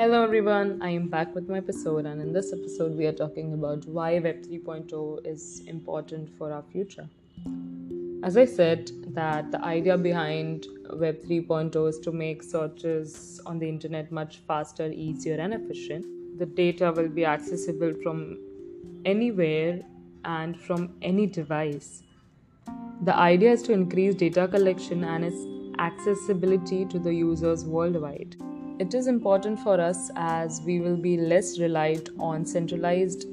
Hello everyone, I am back with my episode, and in this episode, we are talking about why Web 3.0 is important for our future. As I said, that the idea behind Web 3.0 is to make searches on the internet much faster, easier, and efficient. The data will be accessible from anywhere and from any device. The idea is to increase data collection and its accessibility to the users worldwide. It is important for us as we will be less reliant on centralized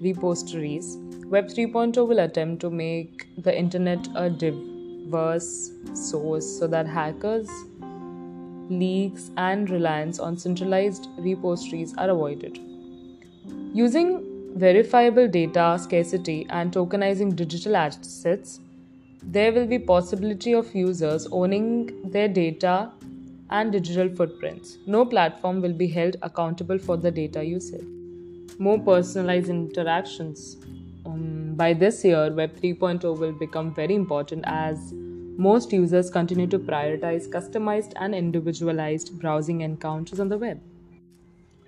repositories. Web 3.0 will attempt to make the internet a diverse source so that hackers, leaks, and reliance on centralized repositories are avoided. Using verifiable data scarcity and tokenizing digital assets, there will be possibility of users owning their data and digital footprints. No platform will be held accountable for the data usage. More personalized interactions. Um, by this year, Web 3.0 will become very important as most users continue to prioritize customized and individualized browsing encounters on the web.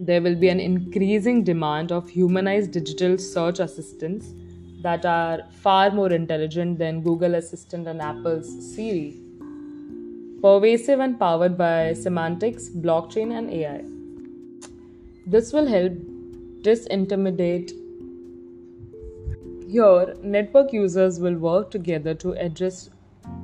There will be an increasing demand of humanized digital search assistants that are far more intelligent than Google Assistant and Apple's Siri. Pervasive and powered by semantics, blockchain, and AI. This will help disintermediate. Here, network users will work together to address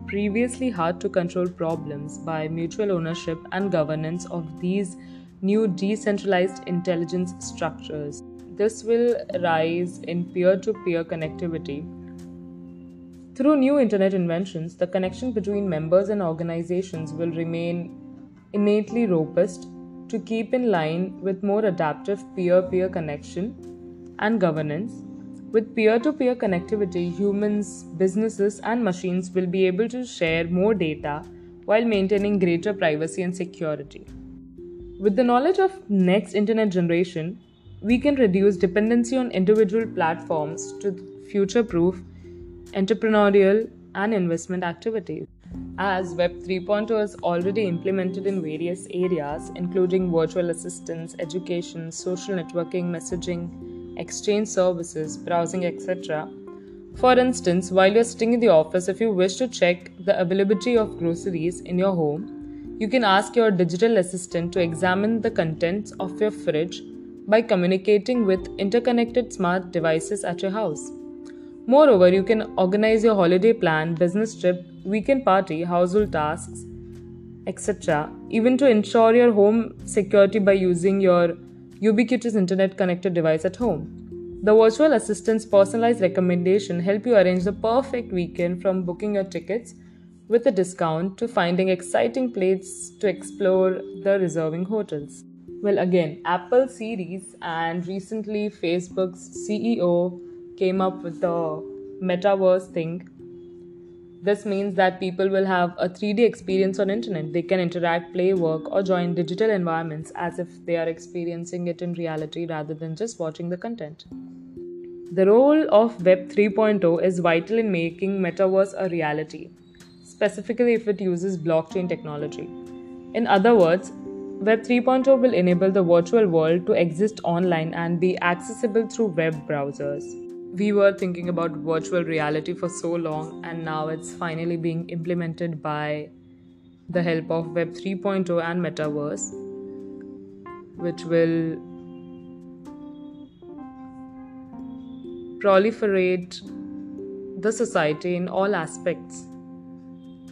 previously hard to control problems by mutual ownership and governance of these new decentralized intelligence structures. This will rise in peer to peer connectivity. Through new internet inventions, the connection between members and organizations will remain innately robust to keep in line with more adaptive peer peer connection and governance. With peer to peer connectivity, humans, businesses, and machines will be able to share more data while maintaining greater privacy and security. With the knowledge of next internet generation, we can reduce dependency on individual platforms to future proof entrepreneurial and investment activities. As Web 3.0 is already implemented in various areas, including virtual assistants, education, social networking, messaging, exchange services, browsing, etc. For instance, while you're sitting in the office, if you wish to check the availability of groceries in your home, you can ask your digital assistant to examine the contents of your fridge by communicating with interconnected smart devices at your house. Moreover, you can organize your holiday plan, business trip, weekend party, household tasks, etc., even to ensure your home security by using your ubiquitous internet connected device at home. The virtual assistant's personalized recommendation help you arrange the perfect weekend from booking your tickets with a discount to finding exciting places to explore the reserving hotels. Well, again, Apple's Siri and recently Facebook's CEO came up with the metaverse thing. This means that people will have a 3D experience on internet. They can interact, play, work, or join digital environments as if they are experiencing it in reality rather than just watching the content. The role of Web 3.0 is vital in making metaverse a reality, specifically if it uses blockchain technology. In other words, Web 3.0 will enable the virtual world to exist online and be accessible through web browsers. We were thinking about virtual reality for so long, and now it's finally being implemented by the help of Web 3.0 and Metaverse, which will proliferate the society in all aspects.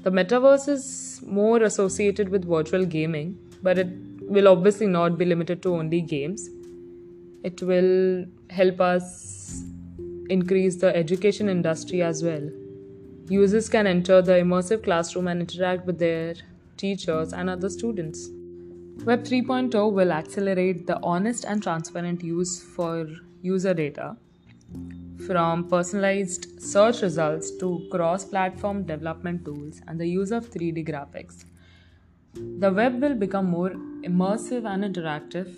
The metaverse is more associated with virtual gaming, but it will obviously not be limited to only games. It will help us increase the education industry as well. Users can enter the immersive classroom and interact with their teachers and other students. Web 3.0 will accelerate the honest and transparent use for user data from personalized search results to cross platform development tools and the use of 3D graphics. The web will become more immersive and interactive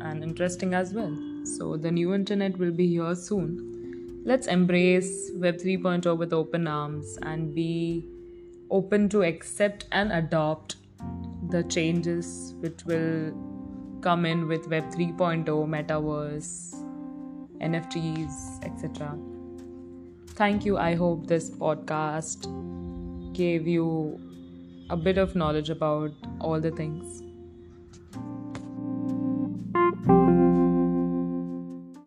and interesting as well. So the new internet will be here soon. Let's embrace Web 3.0 with open arms and be open to accept and adopt the changes which will come in with Web 3.0, Metaverse, NFTs, etc. Thank you. I hope this podcast gave you a bit of knowledge about all the things.